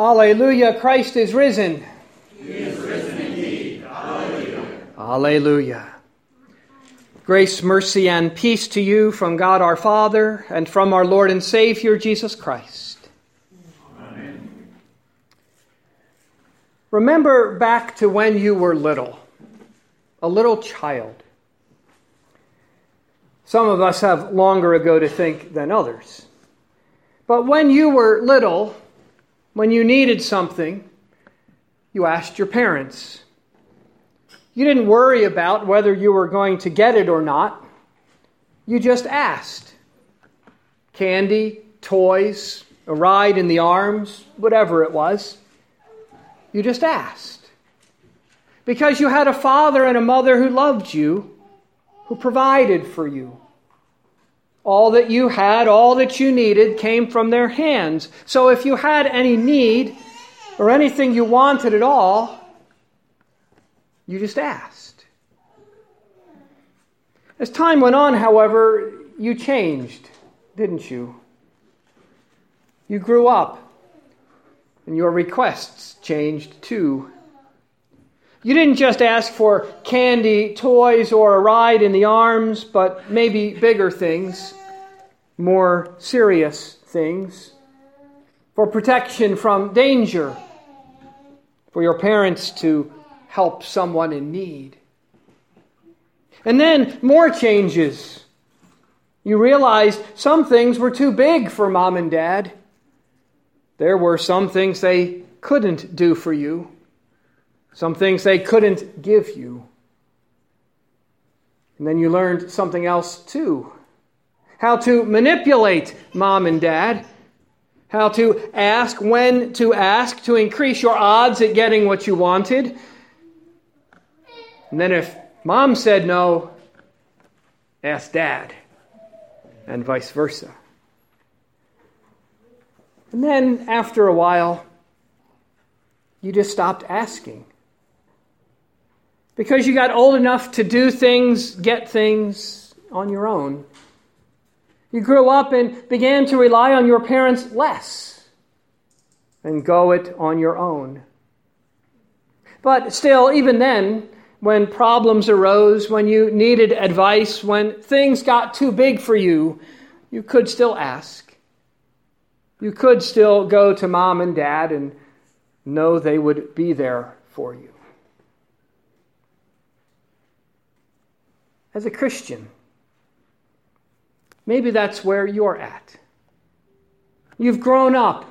Alleluia, Christ is risen. He is risen indeed. Alleluia. Alleluia. Grace, mercy, and peace to you from God our Father and from our Lord and Savior Jesus Christ. Amen. Remember back to when you were little, a little child. Some of us have longer ago to think than others. But when you were little, when you needed something, you asked your parents. You didn't worry about whether you were going to get it or not. You just asked. Candy, toys, a ride in the arms, whatever it was. You just asked. Because you had a father and a mother who loved you, who provided for you. All that you had, all that you needed, came from their hands. So if you had any need or anything you wanted at all, you just asked. As time went on, however, you changed, didn't you? You grew up, and your requests changed too. You didn't just ask for candy, toys, or a ride in the arms, but maybe bigger things, more serious things, for protection from danger, for your parents to help someone in need. And then more changes. You realized some things were too big for mom and dad. There were some things they couldn't do for you some things they couldn't give you. And then you learned something else too how to manipulate mom and dad, how to ask when to ask to increase your odds at getting what you wanted. And then if mom said no, ask dad, and vice versa. And then after a while, you just stopped asking because you got old enough to do things, get things on your own. You grew up and began to rely on your parents less and go it on your own. But still, even then, when problems arose, when you needed advice, when things got too big for you, you could still ask. You could still go to mom and dad and know they would be there for you. As a Christian. Maybe that's where you're at. You've grown up,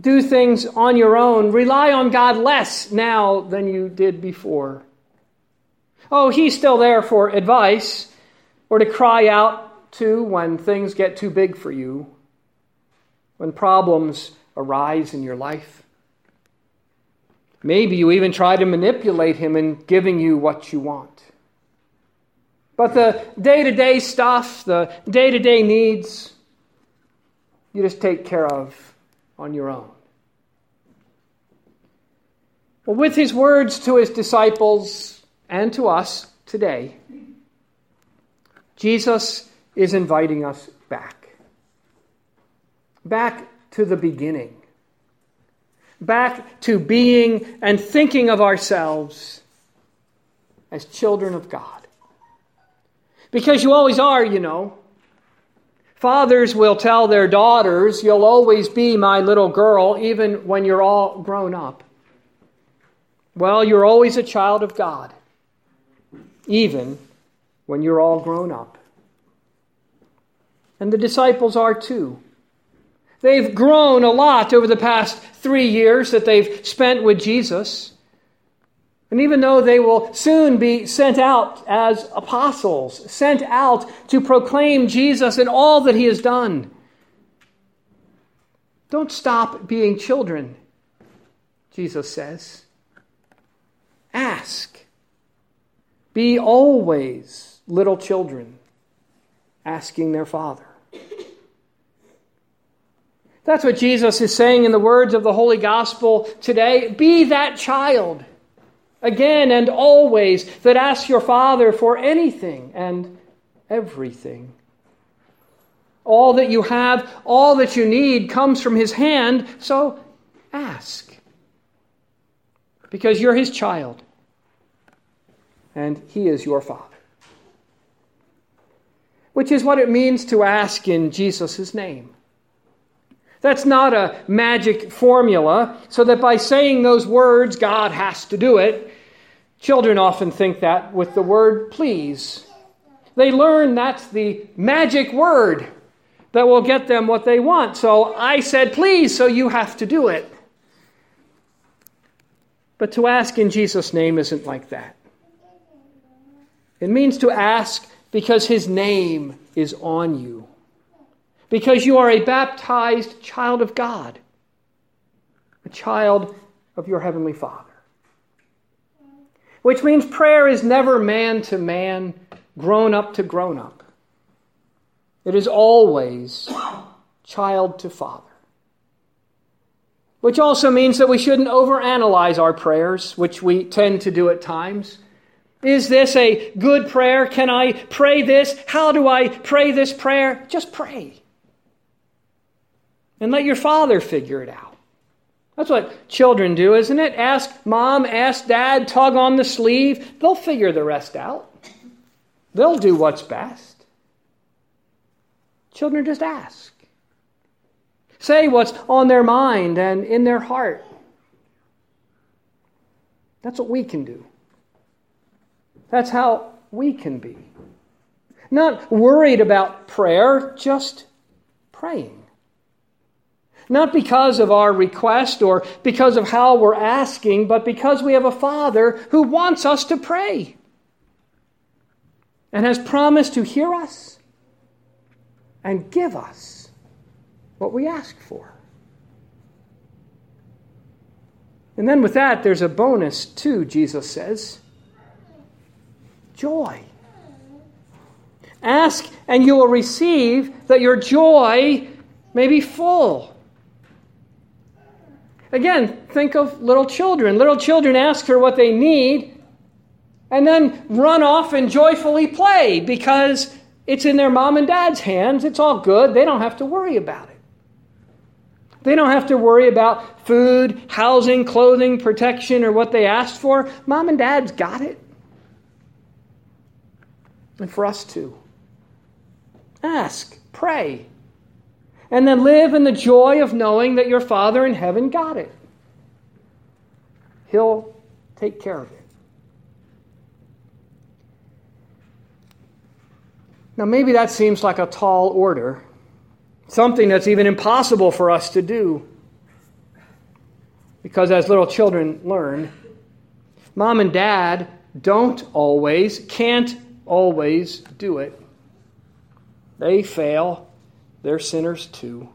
do things on your own, rely on God less now than you did before. Oh, He's still there for advice or to cry out to when things get too big for you, when problems arise in your life. Maybe you even try to manipulate Him in giving you what you want. But the day to day stuff, the day to day needs, you just take care of on your own. Well, with his words to his disciples and to us today, Jesus is inviting us back. Back to the beginning. Back to being and thinking of ourselves as children of God. Because you always are, you know. Fathers will tell their daughters, You'll always be my little girl, even when you're all grown up. Well, you're always a child of God, even when you're all grown up. And the disciples are too. They've grown a lot over the past three years that they've spent with Jesus. And even though they will soon be sent out as apostles, sent out to proclaim Jesus and all that he has done, don't stop being children, Jesus says. Ask. Be always little children, asking their Father. That's what Jesus is saying in the words of the Holy Gospel today. Be that child again and always that ask your Father for anything and everything. All that you have, all that you need comes from His hand, so ask. Because you're his child, and he is your father. Which is what it means to ask in Jesus' name. That's not a magic formula, so that by saying those words, God has to do it. Children often think that with the word please. They learn that's the magic word that will get them what they want. So I said please, so you have to do it. But to ask in Jesus' name isn't like that. It means to ask because his name is on you, because you are a baptized child of God, a child of your heavenly Father. Which means prayer is never man to man, grown up to grown up. It is always child to father. Which also means that we shouldn't overanalyze our prayers, which we tend to do at times. Is this a good prayer? Can I pray this? How do I pray this prayer? Just pray. And let your father figure it out. That's what children do, isn't it? Ask mom, ask dad, tug on the sleeve. They'll figure the rest out. They'll do what's best. Children just ask. Say what's on their mind and in their heart. That's what we can do. That's how we can be. Not worried about prayer, just praying. Not because of our request or because of how we're asking, but because we have a Father who wants us to pray and has promised to hear us and give us what we ask for. And then with that, there's a bonus too, Jesus says joy. Ask and you will receive that your joy may be full. Again, think of little children. Little children ask for what they need and then run off and joyfully play because it's in their mom and dad's hands. It's all good. They don't have to worry about it. They don't have to worry about food, housing, clothing, protection, or what they asked for. Mom and dad's got it. And for us too. Ask, pray, and then live in the joy of knowing that your Father in heaven got it. He'll take care of it. Now, maybe that seems like a tall order, something that's even impossible for us to do. Because as little children learn, mom and dad don't always, can't always do it. They fail, they're sinners too.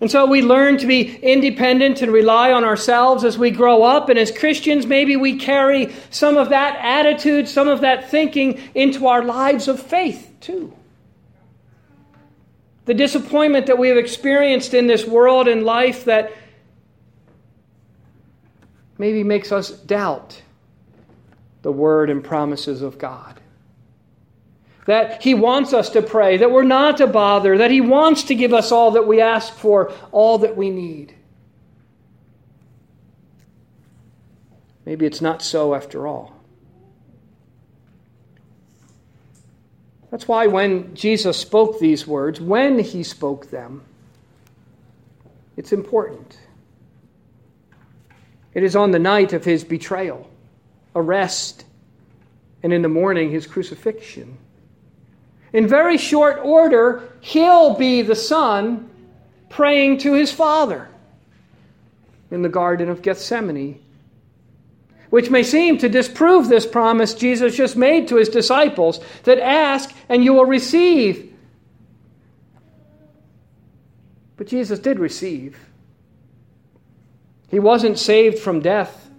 And so we learn to be independent and rely on ourselves as we grow up. And as Christians, maybe we carry some of that attitude, some of that thinking into our lives of faith too. The disappointment that we have experienced in this world and life that maybe makes us doubt the word and promises of God that He wants us to pray, that we're not to bother, that He wants to give us all that we ask for, all that we need. Maybe it's not so after all. That's why when Jesus spoke these words, when He spoke them, it's important. It is on the night of His betrayal, arrest, and in the morning, His crucifixion. In very short order, he'll be the son praying to his father in the Garden of Gethsemane, which may seem to disprove this promise Jesus just made to his disciples that ask and you will receive. But Jesus did receive. He wasn't saved from death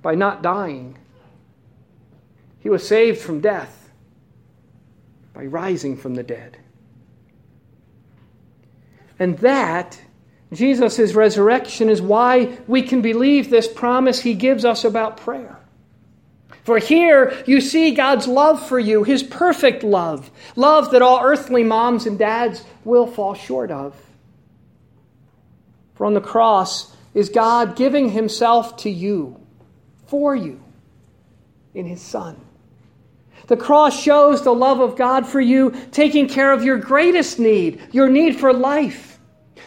by not dying, he was saved from death by rising from the dead. And that, Jesus' resurrection, is why we can believe this promise he gives us about prayer. For here you see God's love for you, his perfect love, love that all earthly moms and dads will fall short of. For on the cross, is God giving Himself to you, for you, in His Son. The cross shows the love of God for you, taking care of your greatest need, your need for life.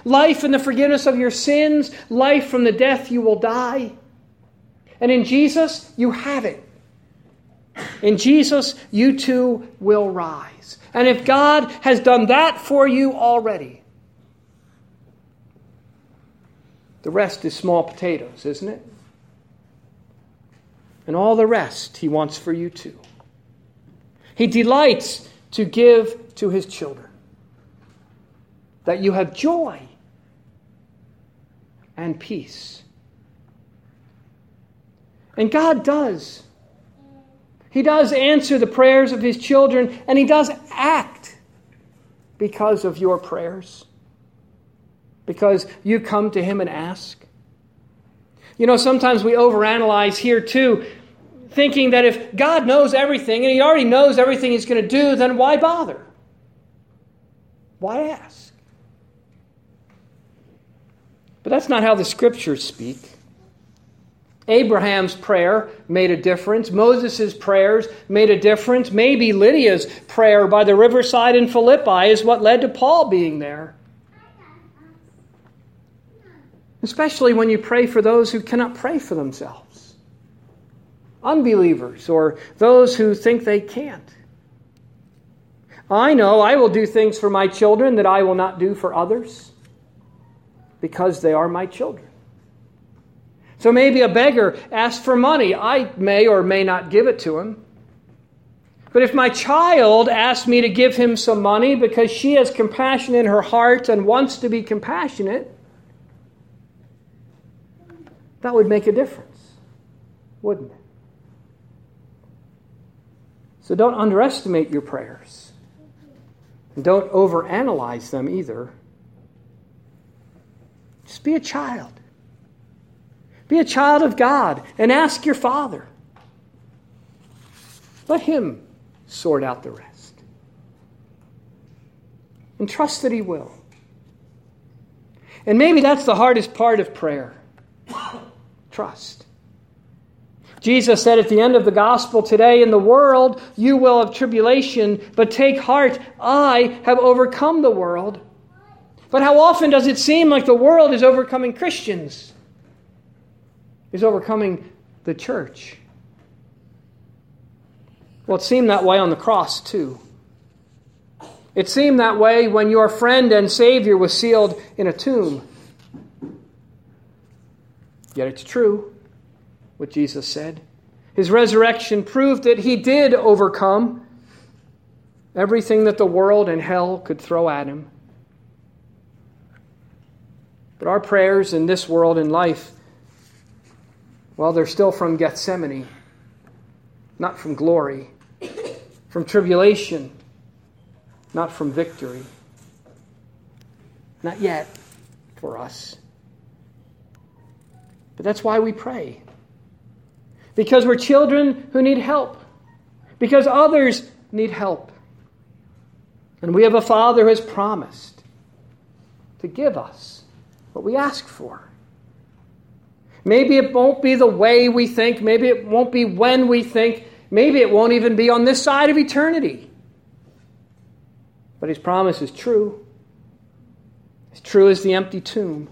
Life in the forgiveness of your sins, life from the death you will die. And in Jesus, you have it. In Jesus, you too will rise. And if God has done that for you already, the rest is small potatoes, isn't it? And all the rest He wants for you too. He delights to give to His children that you have joy and peace. And God does. He does answer the prayers of His children, and He does act because of your prayers, because you come to Him and ask. You know, sometimes we overanalyze here too, thinking that if God knows everything and He already knows everything He's going to do, then why bother? Why ask? But that's not how the scriptures speak. Abraham's prayer made a difference. Moses' prayers made a difference. Maybe Lydia's prayer by the riverside in Philippi is what led to Paul being there. Especially when you pray for those who cannot pray for themselves unbelievers or those who think they can't. I know I will do things for my children that I will not do for others because they are my children. So maybe a beggar asks for money. I may or may not give it to him. But if my child asks me to give him some money because she has compassion in her heart and wants to be compassionate, that would make a difference, wouldn't it? So don't underestimate your prayers. And don't overanalyze them either. Just be a child. Be a child of God and ask your Father. Let Him sort out the rest. And trust that He will. And maybe that's the hardest part of prayer trust. Jesus said at the end of the gospel today, In the world you will have tribulation, but take heart, I have overcome the world. But how often does it seem like the world is overcoming Christians? Is overcoming the church? Well, it seemed that way on the cross, too. It seemed that way when your friend and Savior was sealed in a tomb. Yet it's true what Jesus said. His resurrection proved that he did overcome everything that the world and hell could throw at him. But our prayers in this world and life, well, they're still from Gethsemane, not from glory, from tribulation, not from victory. Not yet for us. But that's why we pray. Because we're children who need help. Because others need help. And we have a Father who has promised to give us what we ask for. Maybe it won't be the way we think. Maybe it won't be when we think. Maybe it won't even be on this side of eternity. But his promise is true. As true as the empty tomb.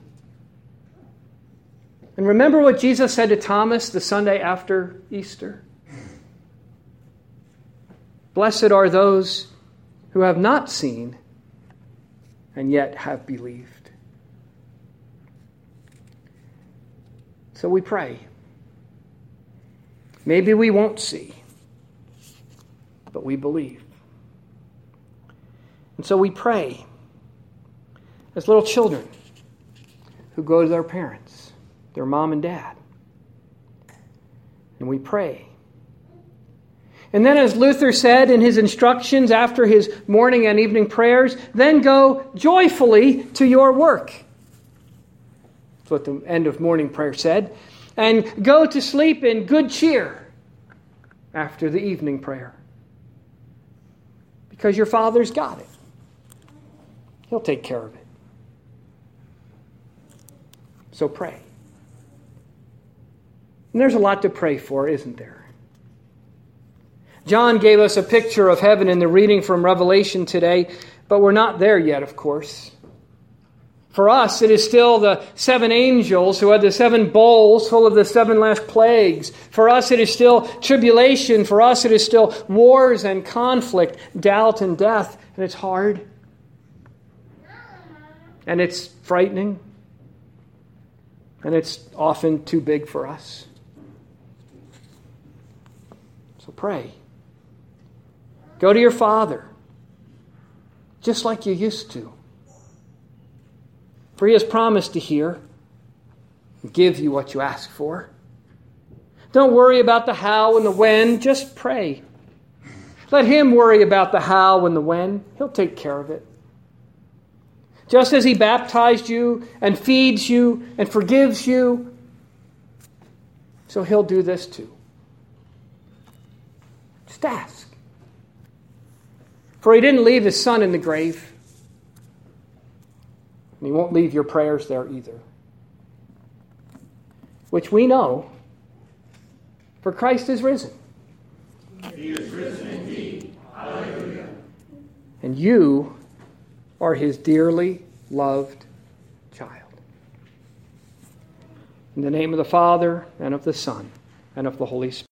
And remember what Jesus said to Thomas the Sunday after Easter? Blessed are those who have not seen and yet have believed. So we pray. Maybe we won't see, but we believe. And so we pray as little children who go to their parents, their mom and dad. And we pray. And then, as Luther said in his instructions after his morning and evening prayers, then go joyfully to your work. That's what the end of morning prayer said. And go to sleep in good cheer after the evening prayer. Because your Father's got it, He'll take care of it. So pray. And there's a lot to pray for, isn't there? John gave us a picture of heaven in the reading from Revelation today, but we're not there yet, of course. For us, it is still the seven angels who had the seven bowls full of the seven last plagues. For us, it is still tribulation. For us, it is still wars and conflict, doubt and death. And it's hard. And it's frightening. And it's often too big for us. So pray. Go to your Father, just like you used to. For he has promised to hear and give you what you ask for. Don't worry about the how and the when, just pray. Let him worry about the how and the when. He'll take care of it. Just as he baptized you and feeds you and forgives you, so he'll do this too. Just ask. For he didn't leave his son in the grave. And He won't leave your prayers there either. Which we know, for Christ is risen. He is risen indeed. Hallelujah. And you are his dearly loved child. In the name of the Father, and of the Son, and of the Holy Spirit.